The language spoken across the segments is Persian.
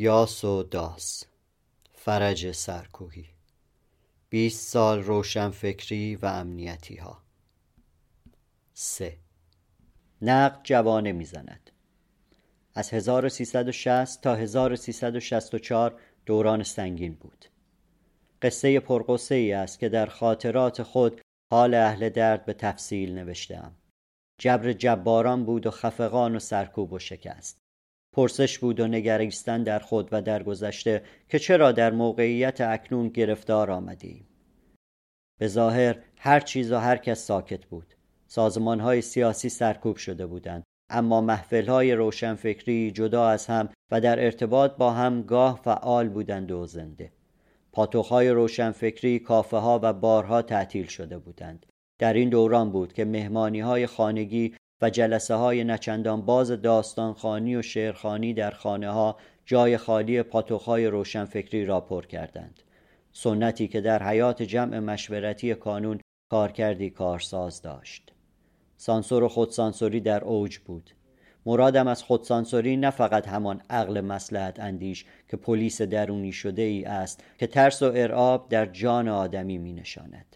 یاس و داس. فرج سرکوهی. بیست سال روشنفکری و امنیتی ها سه. نقد جوانه می‌زند. از 1360 تا 1364 دوران سنگین بود. قصه پرقصه ای است که در خاطرات خود حال اهل درد به تفصیل نوشتم جبر جباران بود و خفقان و سرکوب و شکست. پرسش بود و نگریستن در خود و در گذشته که چرا در موقعیت اکنون گرفتار آمدیم به ظاهر هر چیز و هر کس ساکت بود. سازمان های سیاسی سرکوب شده بودند اما محفل های روشنفکری جدا از هم و در ارتباط با هم گاه فعال بودند و زنده. پاتوخ های روشنفکری کافه ها و بارها تعطیل شده بودند. در این دوران بود که مهمانی های خانگی و جلسه های نچندان باز داستانخانی و شعرخانی در خانه ها جای خالی پاتوخ های روشنفکری را پر کردند. سنتی که در حیات جمع مشورتی کانون کارکردی کارساز داشت. سانسور و خودسانسوری در اوج بود. مرادم از خودسانسوری نه فقط همان عقل مسلحت اندیش که پلیس درونی شده ای است که ترس و ارعاب در جان آدمی می نشاند.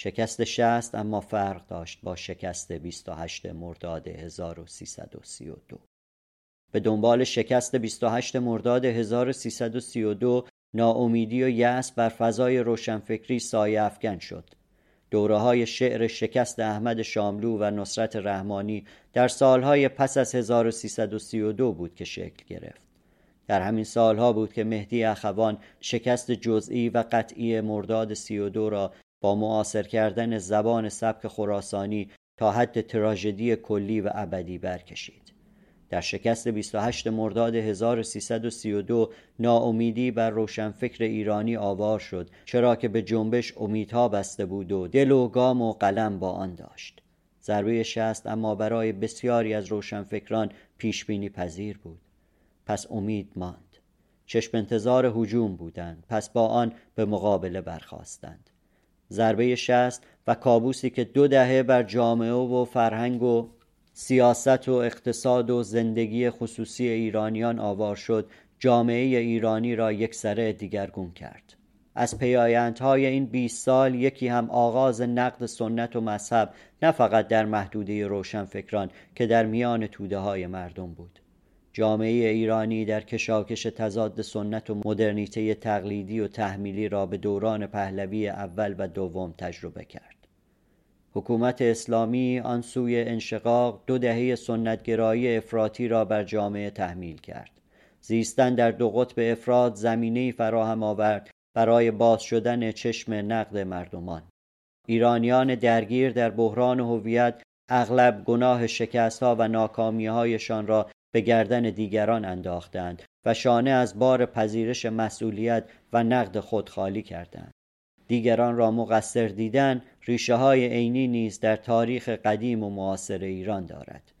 شکست شست اما فرق داشت با شکست 28 مرداد 1332 به دنبال شکست 28 مرداد 1332 ناامیدی و یأس بر فضای روشنفکری سایه افکن شد. دوره های شعر شکست احمد شاملو و نصرت رحمانی در سالهای پس از 1332 بود که شکل گرفت. در همین سالها بود که مهدی اخوان شکست جزئی و قطعی مرداد 32 را با معاصر کردن زبان سبک خراسانی تا حد تراژدی کلی و ابدی برکشید. در شکست 28 مرداد 1332 ناامیدی بر روشنفکر ایرانی آوار شد چرا که به جنبش امیدها بسته بود و دل و گام و قلم با آن داشت. ضربه شست اما برای بسیاری از روشنفکران پیش بینی پذیر بود. پس امید ماند. چشم انتظار هجوم بودند. پس با آن به مقابله برخواستند ضربه شست و کابوسی که دو دهه بر جامعه و فرهنگ و سیاست و اقتصاد و زندگی خصوصی ایرانیان آوار شد جامعه ایرانی را یک سره دیگرگون کرد. از پیایندهای این 20 سال یکی هم آغاز نقد سنت و مذهب نه فقط در محدوده روشنفکران که در میان توده های مردم بود. جامعه ایرانی در کشاکش تضاد سنت و مدرنیته تقلیدی و تحمیلی را به دوران پهلوی اول و دوم تجربه کرد. حکومت اسلامی آن سوی انشقاق دو دهه سنتگرایی افراطی را بر جامعه تحمیل کرد. زیستن در دو قطب افراد زمینه فراهم آورد برای باز شدن چشم نقد مردمان. ایرانیان درگیر در بحران هویت اغلب گناه شکست ها و ناکامی هایشان را به گردن دیگران انداختند و شانه از بار پذیرش مسئولیت و نقد خود خالی کردند. دیگران را مقصر دیدن ریشه های عینی نیز در تاریخ قدیم و معاصر ایران دارد.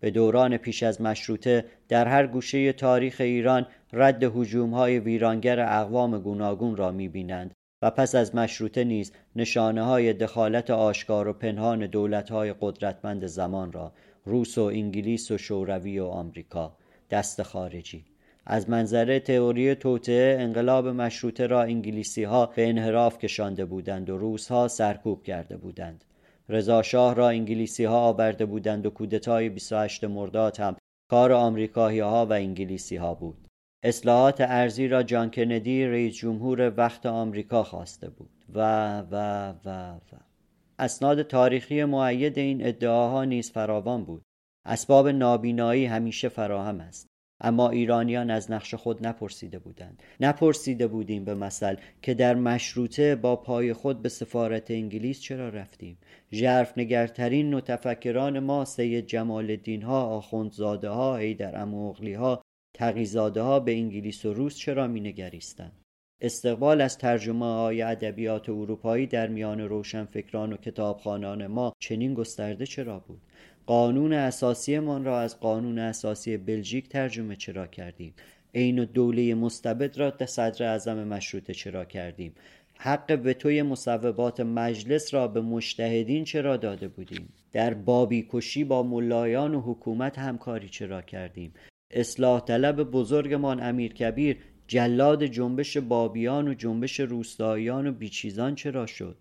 به دوران پیش از مشروطه در هر گوشه تاریخ ایران رد هجوم های ویرانگر اقوام گوناگون را می‌بینند و پس از مشروطه نیز نشانه های دخالت آشکار و پنهان دولت های قدرتمند زمان را روس و انگلیس و شوروی و آمریکا. دست خارجی. از منظره تئوری توطعه انقلاب مشروطه را انگلیسی ها به انحراف کشانده بودند و روس ها سرکوب کرده بودند. رضا شاه را انگلیسی ها آورده بودند و کودتای 28 مرداد هم کار آمریکایی ها و انگلیسی ها بود. اصلاحات ارزی را جان کندی رئیس جمهور وقت آمریکا خواسته بود. و و و و. اسناد تاریخی معید این ادعاها نیز فراوان بود. اسباب نابینایی همیشه فراهم است. اما ایرانیان از نقش خود نپرسیده بودند. نپرسیده بودیم به مثل که در مشروطه با پای خود به سفارت انگلیس چرا رفتیم. ژرف نگرترین متفکران ما سید جمال الدین ها آخوندزاده ها در اموغلی ها تقیزاده ها به انگلیس و روس چرا می نگریستند استقبال از ترجمه های ادبیات اروپایی در میان روشنفکران و کتابخانان ما چنین گسترده چرا بود؟ قانون اساسیمان را از قانون اساسی بلژیک ترجمه چرا کردیم؟ عین دوله مستبد را در صدر اعظم مشروطه چرا کردیم؟ حق وتوی مصوبات مجلس را به مشتهدین چرا داده بودیم؟ در بابی کشی با ملایان و حکومت همکاری چرا کردیم؟ اصلاح طلب بزرگمان امیر کبیر جلاد جنبش بابیان و جنبش روستاییان و بیچیزان چرا شد؟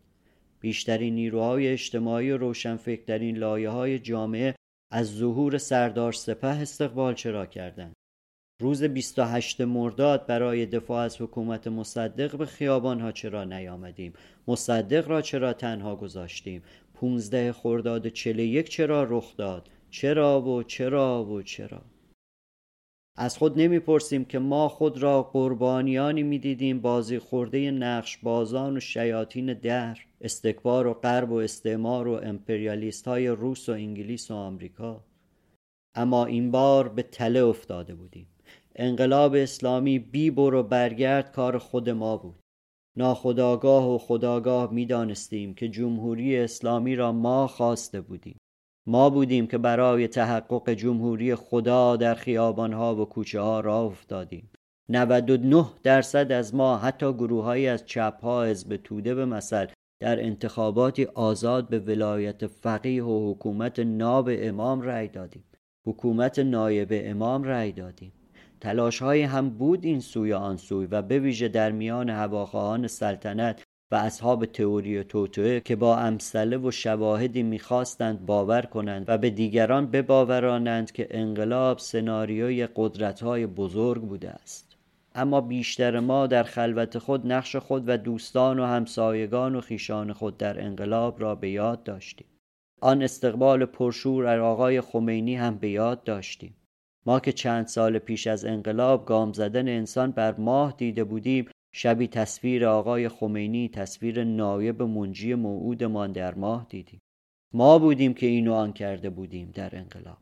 بیشترین نیروهای اجتماعی و روشنفکرترین لایه های جامعه از ظهور سردار سپه استقبال چرا کردند؟ روز 28 مرداد برای دفاع از حکومت مصدق به خیابان ها چرا نیامدیم؟ مصدق را چرا تنها گذاشتیم؟ 15 خرداد 41 چرا رخ داد؟ چرا و چرا و چرا؟ از خود نمی‌پرسیم که ما خود را قربانیانی می‌دیدیم بازی خورده نقش بازان و شیاطین در استکبار و غرب و استعمار و امپریالیست های روس و انگلیس و آمریکا. اما این بار به تله افتاده بودیم. انقلاب اسلامی بی و برگرد کار خود ما بود. ناخداگاه و خداگاه می‌دانستیم که جمهوری اسلامی را ما خواسته بودیم. ما بودیم که برای تحقق جمهوری خدا در خیابانها و کوچه ها راه افتادیم. 99 درصد از ما حتی گروههایی از چپها حزب توده به مثل در انتخاباتی آزاد به ولایت فقیه و حکومت ناب امام رأی دادیم. حکومت نایب امام رأی دادیم. تلاش های هم بود این سوی آن سوی و به ویژه در میان هواخواهان سلطنت و اصحاب تئوری توتوه که با امثله و شواهدی می‌خواستند باور کنند و به دیگران بباورانند که انقلاب سناریوی قدرتهای بزرگ بوده است. اما بیشتر ما در خلوت خود نقش خود و دوستان و همسایگان و خیشان خود در انقلاب را به یاد داشتیم. آن استقبال پرشور از آقای خمینی هم به یاد داشتیم. ما که چند سال پیش از انقلاب گام زدن انسان بر ماه دیده بودیم شبی تصویر آقای خمینی تصویر نایب منجی موعودمان در ماه دیدیم. ما بودیم که اینو آن کرده بودیم در انقلاب.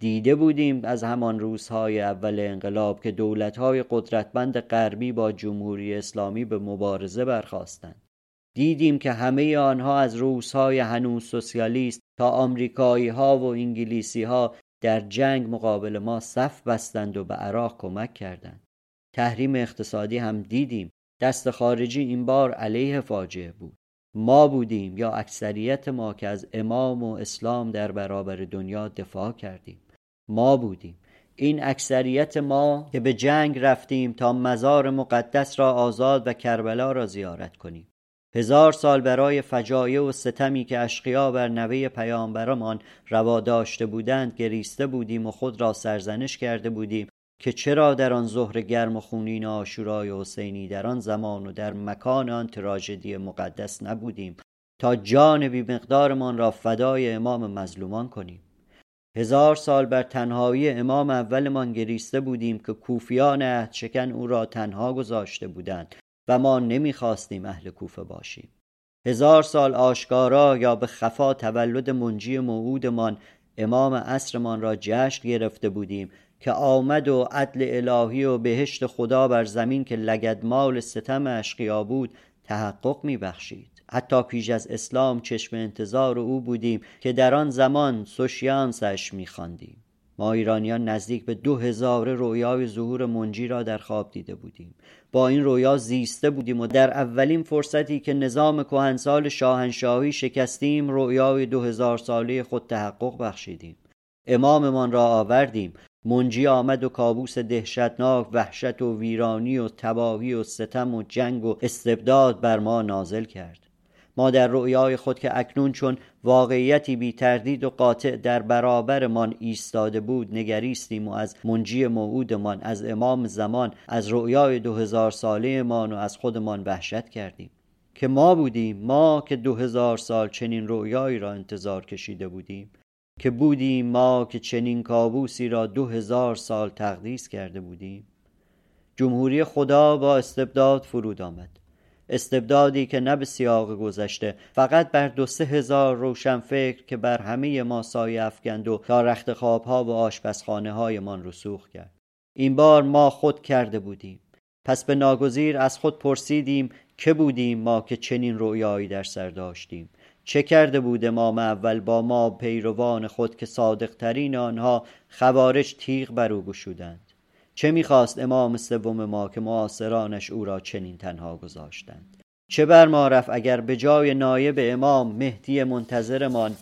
دیده بودیم از همان روزهای اول انقلاب که دولتهای قدرتمند غربی با جمهوری اسلامی به مبارزه برخواستند دیدیم که همه آنها از روزهای هنوز سوسیالیست تا آمریکایی ها و انگلیسی ها در جنگ مقابل ما صف بستند و به عراق کمک کردند. تحریم اقتصادی هم دیدیم. دست خارجی این بار علیه فاجعه بود. ما بودیم یا اکثریت ما که از امام و اسلام در برابر دنیا دفاع کردیم. ما بودیم. این اکثریت ما که به جنگ رفتیم تا مزار مقدس را آزاد و کربلا را زیارت کنیم. هزار سال برای فجایع و ستمی که اشقیا بر نوه پیامبرمان روا داشته بودند گریسته بودیم و خود را سرزنش کرده بودیم. که چرا در آن ظهر گرم و خونین آشورای حسینی در آن زمان و در مکان آن تراژدی مقدس نبودیم تا جان بی مقدارمان را فدای امام مظلومان کنیم. هزار سال بر تنهایی امام اولمان گریسته بودیم که کوفیان عهد شکن او را تنها گذاشته بودند و ما نمی‌خواستیم اهل کوفه باشیم. هزار سال آشکارا یا به خفا تولد منجی موعودمان امام عصرمان را جشن گرفته بودیم که آمد و عدل الهی و بهشت خدا بر زمین که لگدمال ستم اشقیا بود تحقق میبخشید. حتی پیش از اسلام چشم انتظار او بودیم که در آن زمان سوشیانسش میخواندیم. ما ایرانیان نزدیک به دو هزار رویای ظهور منجی را در خواب دیده بودیم. با این رویا زیسته بودیم و در اولین فرصتی که نظام کهنسال شاهنشاهی شکستیم رویای دو هزار ساله خود تحقق بخشیدیم. اماممان را آوردیم. منجی آمد و کابوس دهشتناک وحشت و ویرانی و تباهی و ستم و جنگ و استبداد بر ما نازل کرد. ما در رؤیای خود که اکنون چون واقعیتی بی تردید و قاطع در برابرمان ایستاده بود نگریستیم و از منجی موعودمان از امام زمان از رؤیای دو هزار ساله و از خودمان وحشت کردیم. که ما بودیم ما که دو هزار سال چنین رؤیایی را انتظار کشیده بودیم. که بودیم ما که چنین کابوسی را دو هزار سال تقدیس کرده بودیم. جمهوری خدا با استبداد فرود آمد. استبدادی که نه به سیاق گذشته فقط بر دو سه هزار روشن فکر که بر همه ما سایه افکند و تا رخت خوابها و آشپزخانه هایمان رسوخ کرد. این بار ما خود کرده بودیم. پس به ناگزیر از خود پرسیدیم که بودیم ما که چنین رویایی در سر داشتیم. چه کرده بود امام اول با ما پیروان خود که صادقترین آنها خوارج تیغ بر او گشودند؟ چه می‌خواست امام سوم ما که معاصرانش او را چنین تنها گذاشتند؟ چه بر ما رفت اگر به جای نایب امام مهدی منتظرمان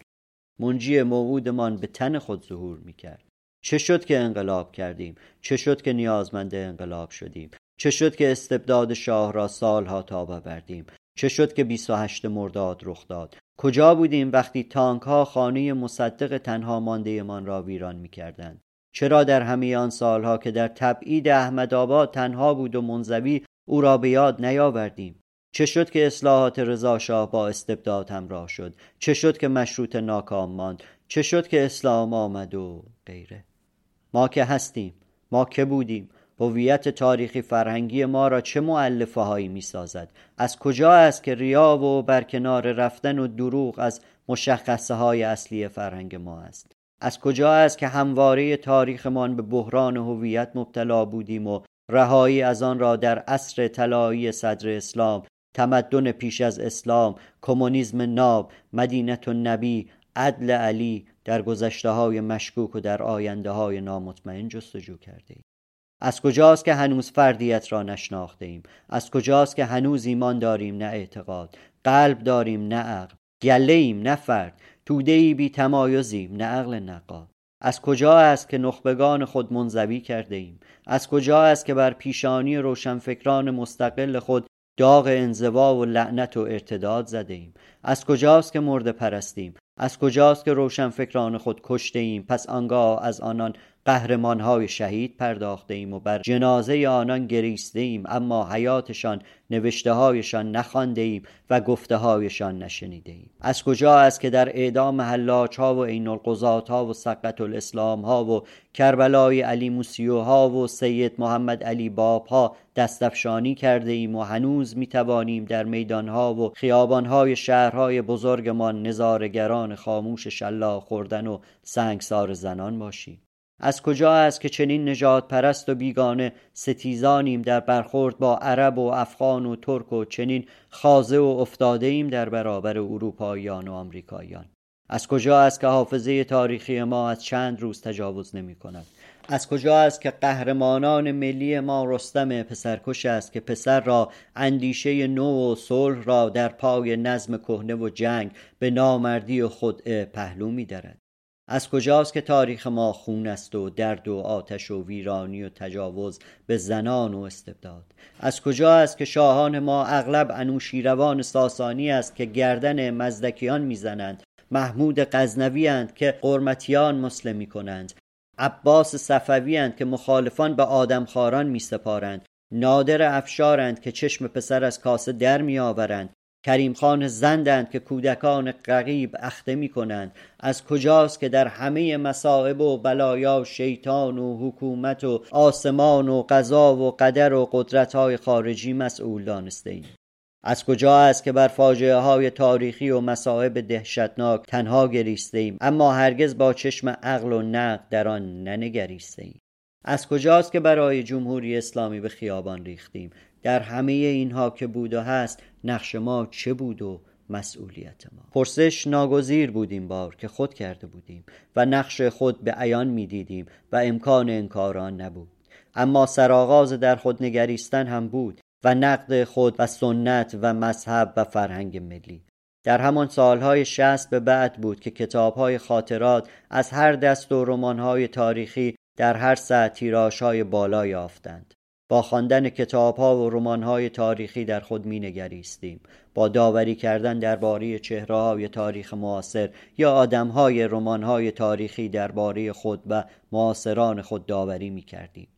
منجی موعودمان به تن خود ظهور می‌کرد؟ چه شد که انقلاب کردیم؟ چه شد که نیازمند انقلاب شدیم؟ چه شد که استبداد شاه را سالها تاب بردیم؟ چه شد که 28 مرداد رخ داد؟ کجا بودیم وقتی تانک ها خانه مصدق تنها ماندهمان را ویران می کردند چرا در همه آن سالها که در تبعید احمدآباد تنها بود و منزوی او را به یاد نیاوردیم؟ چه شد که اصلاحات رضا شاه با استبداد همراه شد؟ چه شد که مشروط ناکام ماند؟ چه شد که اسلام آمد و غیره؟ ما که هستیم ما که بودیم؟ هویت تاریخی فرهنگی ما را چه معلفه هایی می سازد از کجا است که ریا و برکنار رفتن و دروغ از مشخصه های اصلی فرهنگ ما است از کجا است که همواره تاریخمان به بحران هویت مبتلا بودیم و رهایی از آن را در عصر طلایی صدر اسلام تمدن پیش از اسلام کمونیسم ناب مدینت و عدل علی در گذشته های مشکوک و در آینده های نامطمئن جستجو کرده. از کجاست که هنوز فردیت را نشناخته ایم از کجاست که هنوز ایمان داریم نه اعتقاد؟ قلب داریم نه عقل؟ گله ایم نه فرد؟ توده ای بی تمایزیم نه عقل نقاد؟ از کجا است که نخبگان خود منزوی کرده ایم از کجا است که بر پیشانی روشنفکران مستقل خود داغ انزوا و لعنت و ارتداد زده ایم از کجاست که مرده پرستیم از کجاست که روشنفکران خود کشته ایم پس آنگاه از آنان قهرمان های شهید پرداخته ایم و بر جنازه آنان گریسته ایم اما حیاتشان نوشته هایشان نخوانده ایم و گفته هایشان نشنیده ایم از کجا است که در اعدام حلاج ها و عین القضات ها و سقط الاسلام ها و کربلای علی موسیو ها و سید محمد علی باب ها دستفشانی کرده ایم و هنوز می توانیم در میدان ها و خیابان های شهرهای بزرگمان نظارگران خاموش شلا خوردن و سنگسار زنان باشیم. از کجا است که چنین نجات پرست و بیگانه ستیزانیم در برخورد با عرب و افغان و ترک و چنین خازه و افتاده ایم در برابر اروپاییان و آمریکاییان؟ از کجا است که حافظه تاریخی ما از چند روز تجاوز نمی کند از کجا است که قهرمانان ملی ما رستم پسرکش است که پسر را اندیشه نو و صلح را در پای نظم کهنه و جنگ به نامردی خود پهلو می دارد از کجاست که تاریخ ما خون است و درد و آتش و ویرانی و تجاوز به زنان و استبداد؟ از کجا است که شاهان ما اغلب انوشیروان ساسانی است که گردن مزدکیان می‌زنند محمود غزنوی اند که قرمتیان مسلمی کنند عباس صفوی اند که مخالفان به آدمخواران می سپارند نادر افشارند که چشم پسر از کاسه در می آورند کریم خان زندند که کودکان قریب اخته می کنند از کجاست که در همه مصائب و بلایا شیطان و حکومت و آسمان و قضا و قدر و قدرت های خارجی مسئول دانسته ایم. از کجا است که بر فاجعه های تاریخی و مصائب دهشتناک تنها گریسته ایم؟ اما هرگز با چشم عقل و نقد در آن ننگریسته ایم. از کجاست که برای جمهوری اسلامی به خیابان ریختیم؟ در همه اینها که بود و هست نقش ما چه بود و مسئولیت ما؟ پرسش ناگزیر بودیم بار که خود کرده بودیم و نقش خود به عیان می‌دیدیم و امکان انکاران نبود. اما سرآغاز در خود نگریستن هم بود و نقد خود و سنت و مذهب و فرهنگ ملی. در همان سالهای شست به بعد بود که کتابهای خاطرات از هر دست و رمانهای تاریخی در هر سطح های بالا یافتند. با خواندن کتاب ها و رمان های تاریخی در خود می نگریستیم با داوری کردن درباره چهره های تاریخ معاصر یا آدم های رمان های تاریخی درباره خود و معاصران خود داوری می کردیم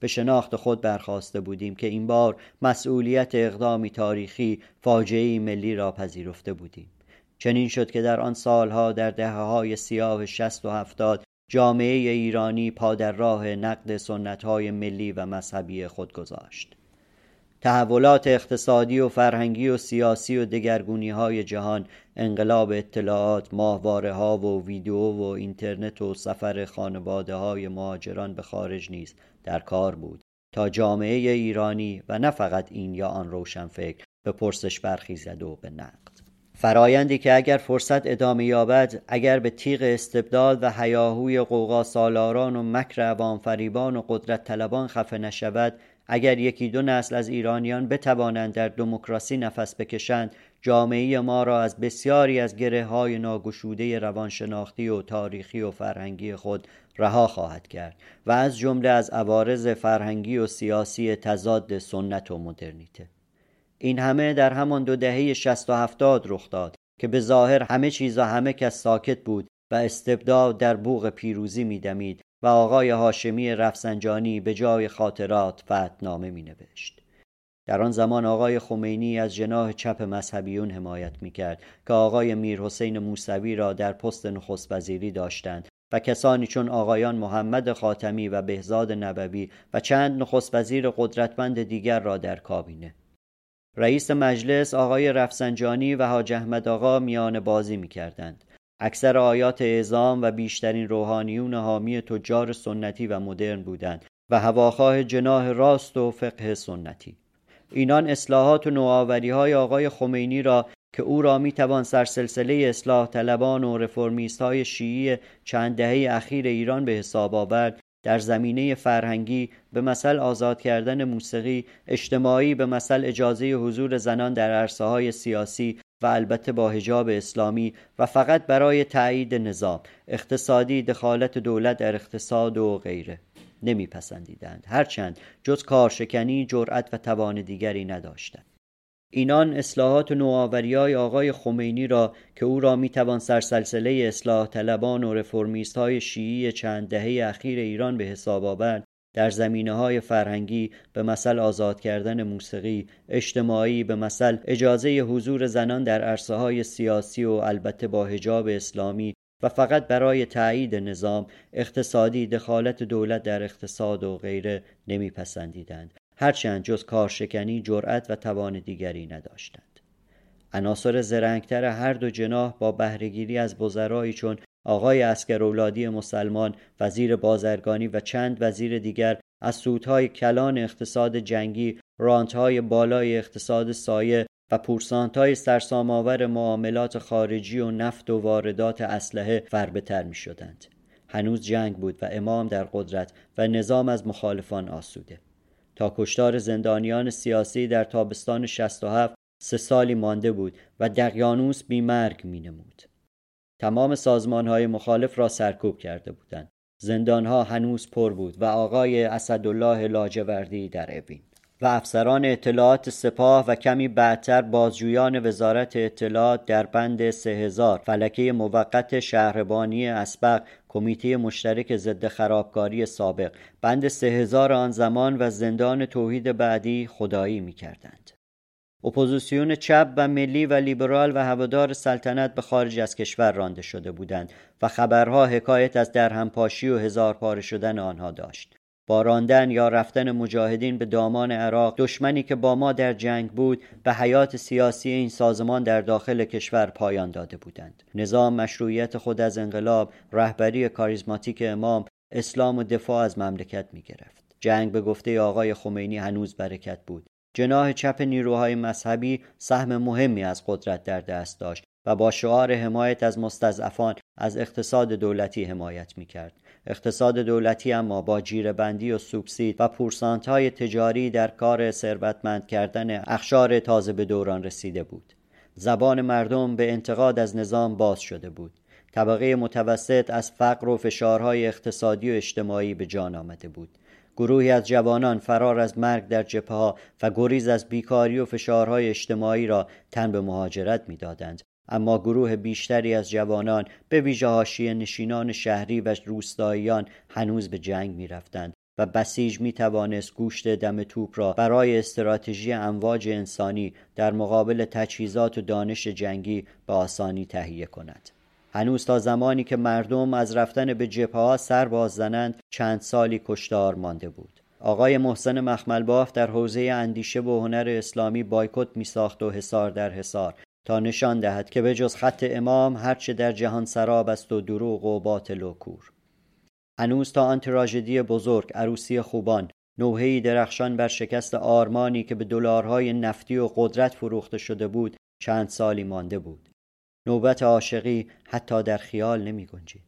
به شناخت خود برخواسته بودیم که این بار مسئولیت اقدامی تاریخی فاجعه ملی را پذیرفته بودیم. چنین شد که در آن سالها در دهه های سیاه شست و هفتاد جامعه ایرانی پا در راه نقد سنت های ملی و مذهبی خود گذاشت. تحولات اقتصادی و فرهنگی و سیاسی و دگرگونی های جهان انقلاب اطلاعات ماهواره ها و ویدیو و اینترنت و سفر خانواده های مهاجران به خارج نیز در کار بود. تا جامعه ایرانی و نه فقط این یا آن روشنفکر به پرسش برخیزد و به نقد فرایندی که اگر فرصت ادامه یابد اگر به تیغ استبداد و هیاهوی قوقا سالاران و مکر عوام فریبان و قدرت طلبان خفه نشود اگر یکی دو نسل از ایرانیان بتوانند در دموکراسی نفس بکشند جامعه ما را از بسیاری از گره های ناگشوده روانشناختی و تاریخی و فرهنگی خود رها خواهد کرد و از جمله از عوارض فرهنگی و سیاسی تضاد سنت و مدرنیته. این همه در همان دو دهه شست و هفتاد رخ داد که به ظاهر همه چیز و همه کس ساکت بود و استبداد در بوغ پیروزی میدمید و آقای هاشمی رفسنجانی به جای خاطرات فتنامه می نوشت. در آن زمان آقای خمینی از جناح چپ مذهبیون حمایت می کرد که آقای میر حسین موسوی را در پست نخست وزیری داشتند و کسانی چون آقایان محمد خاتمی و بهزاد نبوی و چند نخست وزیر قدرتمند دیگر را در کابینه رئیس مجلس آقای رفسنجانی و حاج احمد آقا میان بازی می کردند. اکثر آیات اعزام و بیشترین روحانیون حامی تجار سنتی و مدرن بودند و هواخواه جناه راست و فقه سنتی اینان اصلاحات و نوآوری های آقای خمینی را که او را می توان سرسلسله اصلاح طلبان و رفرمیست های شیعی چند دهه اخیر ایران به حساب آورد در زمینه فرهنگی به مثل آزاد کردن موسیقی اجتماعی به مثل اجازه حضور زنان در عرصه های سیاسی و البته با هجاب اسلامی و فقط برای تایید نظام اقتصادی دخالت دولت در اقتصاد و غیره نمیپسندیدند. هرچند جز کارشکنی جرأت و توان دیگری نداشتند. اینان اصلاحات و نوآوری های آقای خمینی را که او را می‌توان سرسلسله اصلاح طلبان و رفرمیست های شیعی چند دهه اخیر ایران به حساب آورد در زمینه های فرهنگی به مثل آزاد کردن موسیقی اجتماعی به مثل اجازه حضور زنان در عرصه های سیاسی و البته با هجاب اسلامی و فقط برای تایید نظام اقتصادی دخالت دولت در اقتصاد و غیره نمیپسندیدند. هرچند جز کارشکنی جرأت و توان دیگری نداشتند عناصر زرنگتر هر دو جناح با بهرهگیری از وزرایی چون آقای اسکرولادی مسلمان وزیر بازرگانی و چند وزیر دیگر از سودهای کلان اقتصاد جنگی رانتهای بالای اقتصاد سایه و پورسانتهای سرسامآور معاملات خارجی و نفت و واردات اسلحه فربهتر می شدند. هنوز جنگ بود و امام در قدرت و نظام از مخالفان آسوده تا کشتار زندانیان سیاسی در تابستان 67 سه سالی مانده بود و دقیانوس بیمرگ می نمود. تمام سازمان های مخالف را سرکوب کرده بودند. زندان ها هنوز پر بود و آقای اسدالله لاجوردی در اوین و افسران اطلاعات سپاه و کمی بعدتر بازجویان وزارت اطلاعات در بند سه هزار فلکه موقت شهربانی اسبق کمیته مشترک ضد خرابکاری سابق بند سه هزار آن زمان و زندان توحید بعدی خدایی می کردند. اپوزیسیون چپ و ملی و لیبرال و هوادار سلطنت به خارج از کشور رانده شده بودند و خبرها حکایت از درهم‌پاشی و هزار پاره شدن آنها داشت. با راندن یا رفتن مجاهدین به دامان عراق دشمنی که با ما در جنگ بود به حیات سیاسی این سازمان در داخل کشور پایان داده بودند. نظام مشروعیت خود از انقلاب رهبری کاریزماتیک امام اسلام و دفاع از مملکت می گرفت جنگ به گفته آقای خمینی هنوز برکت بود. جناح چپ نیروهای مذهبی سهم مهمی از قدرت در دست داشت و با شعار حمایت از مستضعفان از اقتصاد دولتی حمایت می کرد. اقتصاد دولتی اما با بندی و سوبسید و پورسانت های تجاری در کار ثروتمند کردن اخشار تازه به دوران رسیده بود. زبان مردم به انتقاد از نظام باز شده بود. طبقه متوسط از فقر و فشارهای اقتصادی و اجتماعی به جان آمده بود. گروهی از جوانان فرار از مرگ در جبهه ها و گریز از بیکاری و فشارهای اجتماعی را تن به مهاجرت می‌دادند اما گروه بیشتری از جوانان به ویژه حاشیه نشینان شهری و روستاییان هنوز به جنگ می رفتند و بسیج می توانست گوشت دم توپ را برای استراتژی امواج انسانی در مقابل تجهیزات و دانش جنگی به آسانی تهیه کند. هنوز تا زمانی که مردم از رفتن به جبهه ها سر باز زنند چند سالی کشتار مانده بود. آقای محسن مخملباف در حوزه اندیشه و هنر اسلامی بایکوت می ساخت و حصار در حصار تا نشان دهد که به جز خط امام هرچه در جهان سراب است و دروغ و باطل و کور. هنوز تا آن تراژدی بزرگ عروسی خوبان نوحه‌ای درخشان بر شکست آرمانی که به دلارهای نفتی و قدرت فروخته شده بود چند سالی مانده بود. نوبت عاشقی حتی در خیال نمی گنجید.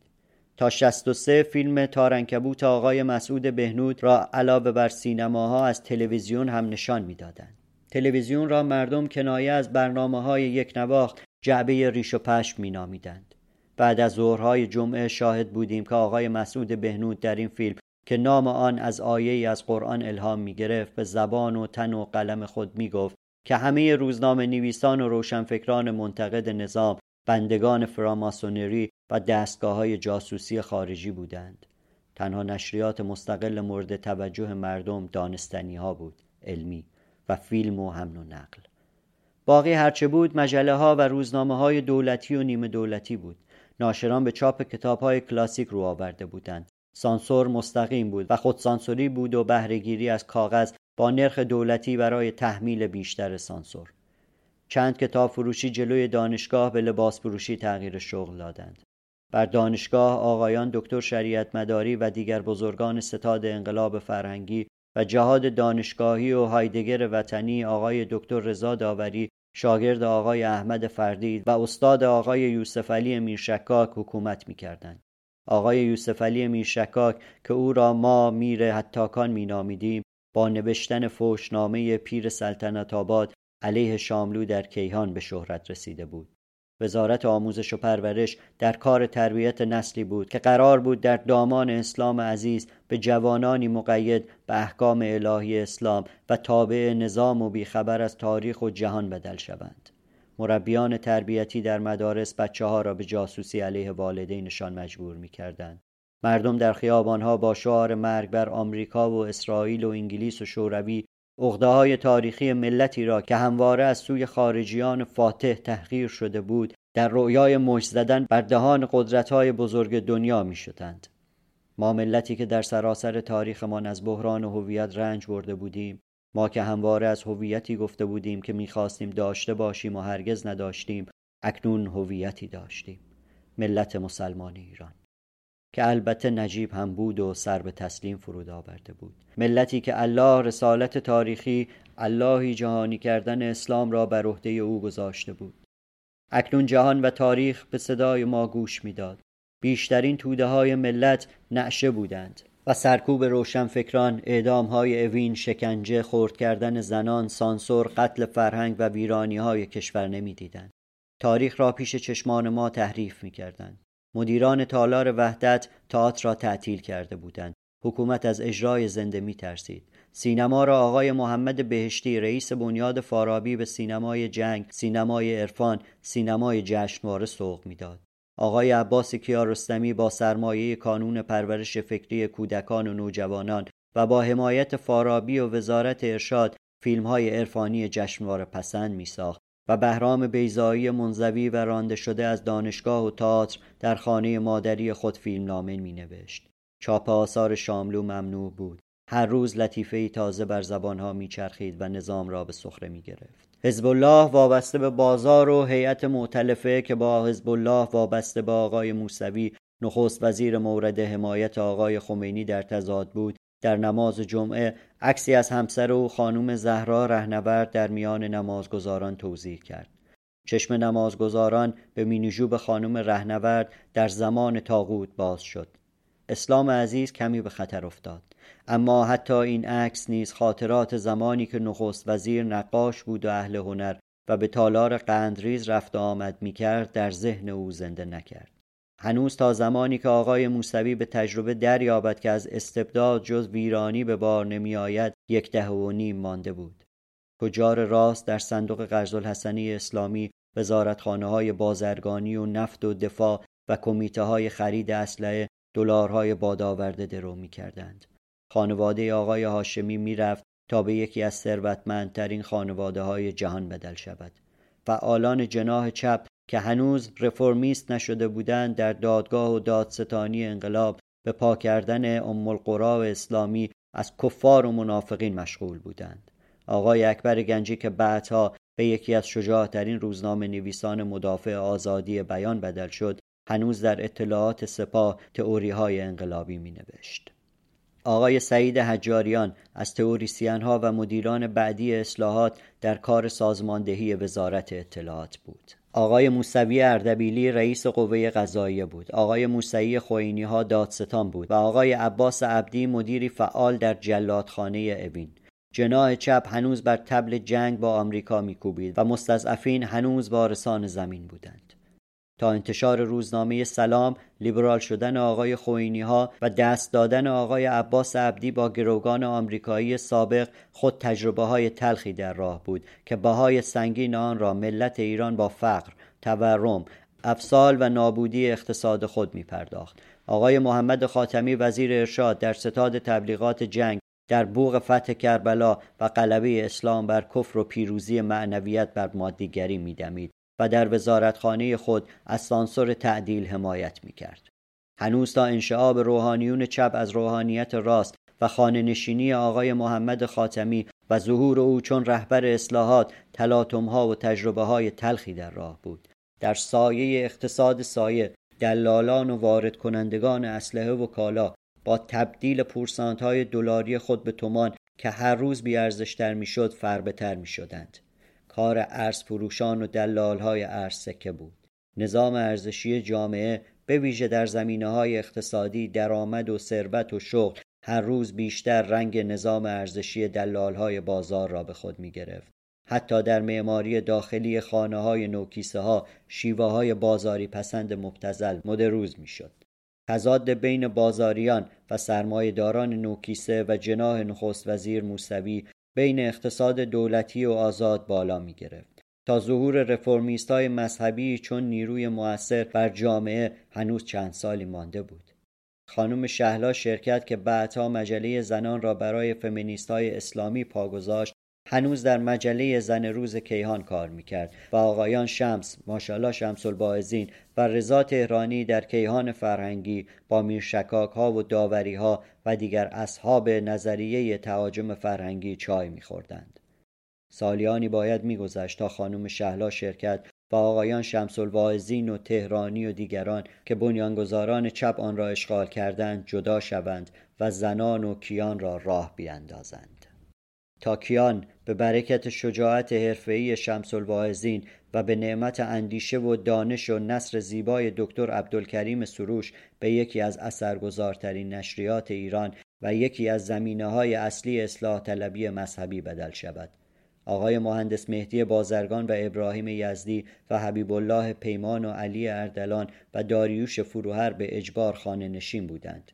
تا 63 فیلم تارنکبوت آقای مسعود بهنود را علاوه بر سینماها از تلویزیون هم نشان می‌دادند. تلویزیون را مردم کنایه از برنامه های یک نواخت جعبه ریش و پشم می نامیدند. بعد از ظهرهای جمعه شاهد بودیم که آقای مسعود بهنود در این فیلم که نام آن از آیه از قرآن الهام می گرفت به زبان و تن و قلم خود می گفت که همه روزنامه نویسان و روشنفکران منتقد نظام بندگان فراماسونری و دستگاه های جاسوسی خارجی بودند تنها نشریات مستقل مورد توجه مردم دانستنی ها بود علمی و فیلم و حمل و نقل. باقی هرچه بود مجله ها و روزنامه های دولتی و نیمه دولتی بود. ناشران به چاپ کتاب های کلاسیک رو آورده بودند. سانسور مستقیم بود و خودسانسوری بود و بهرهگیری از کاغذ با نرخ دولتی برای تحمیل بیشتر سانسور. چند کتاب فروشی جلوی دانشگاه به لباس فروشی تغییر شغل دادند. بر دانشگاه آقایان دکتر شریعت مداری و دیگر بزرگان ستاد انقلاب فرهنگی و جهاد دانشگاهی و هایدگر وطنی آقای دکتر رضا داوری شاگرد آقای احمد فردید و استاد آقای یوسف علی میرشکاک حکومت می‌کردند. آقای یوسف علی میرشکاک که او را ما میر حتاکان مینامیدیم با نوشتن فوشنامه پیر سلطنت آباد علیه شاملو در کیهان به شهرت رسیده بود. وزارت آموزش و پرورش در کار تربیت نسلی بود که قرار بود در دامان اسلام عزیز به جوانانی مقید به احکام الهی اسلام و تابع نظام و بیخبر از تاریخ و جهان بدل شوند مربیان تربیتی در مدارس بچه ها را به جاسوسی علیه والدینشان مجبور می کردند. مردم در خیابانها با شعار مرگ بر آمریکا و اسرائیل و انگلیس و شوروی عقده های تاریخی ملتی را که همواره از سوی خارجیان فاتح تحقیر شده بود در رویای مش زدن بر دهان قدرت های بزرگ دنیا می شدند. ما ملتی که در سراسر تاریخمان از بحران هویت رنج برده بودیم ما که همواره از هویتی گفته بودیم که می‌خواستیم داشته باشیم و هرگز نداشتیم اکنون هویتی داشتیم ملت مسلمان ایران که البته نجیب هم بود و سر به تسلیم فرود آورده بود. ملتی که الله رسالت تاریخی اللهی جهانی کردن اسلام را بر عهده او گذاشته بود. اکنون جهان و تاریخ به صدای ما گوش می‌داد. بیشترین توده های ملت نعشه بودند و سرکوب روشنفکران اعدام های اوین شکنجه خورد کردن زنان سانسور قتل فرهنگ و ویرانی های کشور نمی‌دیدند. تاریخ را پیش چشمان ما تحریف می کردند. مدیران تالار وحدت تئاتر را تعطیل کرده بودند. حکومت از اجرای زنده می ترسید سینما را آقای محمد بهشتی رئیس بنیاد فارابی به سینمای جنگ سینمای عرفان سینمای جشنواره سوق می‌داد. آقای عباس کیارستمی با سرمایه کانون پرورش فکری کودکان و نوجوانان و با حمایت فارابی و وزارت ارشاد فیلم های عرفانی جشنواره پسند می ساخت و بهرام بیزایی منزوی و رانده شده از دانشگاه و تئاتر در خانه مادری خود فیلمنامه می نوشت. چاپ آثار شاملو ممنوع بود. هر روز لطیفه تازه بر زبانها میچرخید و نظام را به سخره می گرفت. حزب الله وابسته به بازار و هیئت معتلفه که با حزب الله وابسته به آقای موسوی نخست وزیر مورد حمایت آقای خمینی در تضاد بود در نماز جمعه عکسی از همسر و خانم زهرا رهنورد در میان نمازگزاران توضیح کرد. چشم نمازگزاران به مینیجوب خانم رهنورد در زمان تاغوت باز شد. اسلام عزیز کمی به خطر افتاد. اما حتی این عکس نیز خاطرات زمانی که نخست وزیر نقاش بود و اهل هنر و به تالار قندریز رفت آمد می کرد در ذهن او زنده نکرد. هنوز تا زمانی که آقای موسوی به تجربه دریابد که از استبداد جز ویرانی به بار نمی آید یک دهه و نیم مانده بود کجار راست در صندوق قرض الحسنی اسلامی وزارتخانه های بازرگانی و نفت و دفاع و کمیته های خرید اسلحه دلارهای بادآورده درو می کردند. خانواده آقای هاشمی می‌رفت تا به یکی از ثروتمندترین خانواده های جهان بدل شود. فعالان جناح چپ که هنوز رفرمیست نشده بودند در دادگاه و دادستانی انقلاب به پا کردن ام القرا و اسلامی از کفار و منافقین مشغول بودند. آقای اکبر گنجی که بعدها به یکی از شجاعترین روزنامه نویسان مدافع آزادی بیان بدل شد هنوز در اطلاعات سپاه تئوری های انقلابی می نوشت. آقای سعید حجاریان از تئوریسین ها و مدیران بعدی اصلاحات در کار سازماندهی وزارت اطلاعات بود. آقای موسوی اردبیلی رئیس قوه قضاییه بود. آقای موسوی خوینی ها دادستان بود و آقای عباس عبدی مدیری فعال در جلادخانه اوین. جناح چپ هنوز بر تبل جنگ با آمریکا میکوبید و مستضعفین هنوز وارثان زمین بودند. تا انتشار روزنامه سلام لیبرال شدن آقای خوینی ها و دست دادن آقای عباس عبدی با گروگان آمریکایی سابق خود تجربه های تلخی در راه بود که بهای سنگین آن را ملت ایران با فقر، تورم، افسال و نابودی اقتصاد خود می پرداخت. آقای محمد خاتمی وزیر ارشاد در ستاد تبلیغات جنگ در بوغ فتح کربلا و قلبه اسلام بر کفر و پیروزی معنویت بر مادیگری میدمید و در وزارتخانه خود از سانسور تعدیل حمایت می کرد. هنوز تا انشعاب روحانیون چپ از روحانیت راست و خانه نشینی آقای محمد خاتمی و ظهور او چون رهبر اصلاحات ها و تجربه های تلخی در راه بود. در سایه اقتصاد سایه دلالان و وارد کنندگان اسلحه و کالا با تبدیل پورسانت های دلاری خود به تومان که هر روز بیارزشتر می‌شد فربهتر می شدند. کار ارز فروشان و دلال های ارز سکه بود نظام ارزشی جامعه به ویژه در زمینه های اقتصادی درآمد و ثروت و شغل هر روز بیشتر رنگ نظام ارزشی دلال های بازار را به خود می گرفت. حتی در معماری داخلی خانه های نوکیسه ها شیوه های بازاری پسند مبتزل مدروز می شد. تضاد بین بازاریان و سرمایهداران نوکیسه و جناه نخست وزیر موسوی بین اقتصاد دولتی و آزاد بالا می گرفت. تا ظهور رفرمیست های مذهبی چون نیروی موثر بر جامعه هنوز چند سالی مانده بود. خانم شهلا شرکت که بعدها مجله زنان را برای فمینیست های اسلامی پا گذاشت هنوز در مجله زن روز کیهان کار می‌کرد و آقایان شمس ماشالله شمس الباعزین و رضا تهرانی در کیهان فرهنگی با میرشکاک ها و داوری ها و دیگر اصحاب نظریه تهاجم فرهنگی چای میخوردند. سالیانی باید میگذشت تا خانم شهلا شرکت و آقایان شمس الواعظین و تهرانی و دیگران که بنیانگذاران چپ آن را اشغال کردند جدا شوند و زنان و کیان را راه بیاندازند تاکیان به برکت شجاعت حرفه‌ای شمس الواعظین و به نعمت اندیشه و دانش و نصر زیبای دکتر عبدالکریم سروش به یکی از اثرگذارترین نشریات ایران و یکی از زمینه های اصلی اصلاح طلبی مذهبی بدل شود. آقای مهندس مهدی بازرگان و ابراهیم یزدی و حبیب الله پیمان و علی اردلان و داریوش فروهر به اجبار خانه نشین بودند.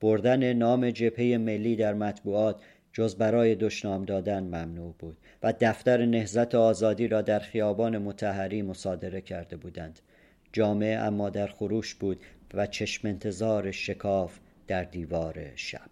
بردن نام جبهه ملی در مطبوعات جز برای دشنام دادن ممنوع بود و دفتر نهزت آزادی را در خیابان متحری مصادره کرده بودند. جامعه اما در خروش بود و چشم انتظار شکاف در دیوار شب.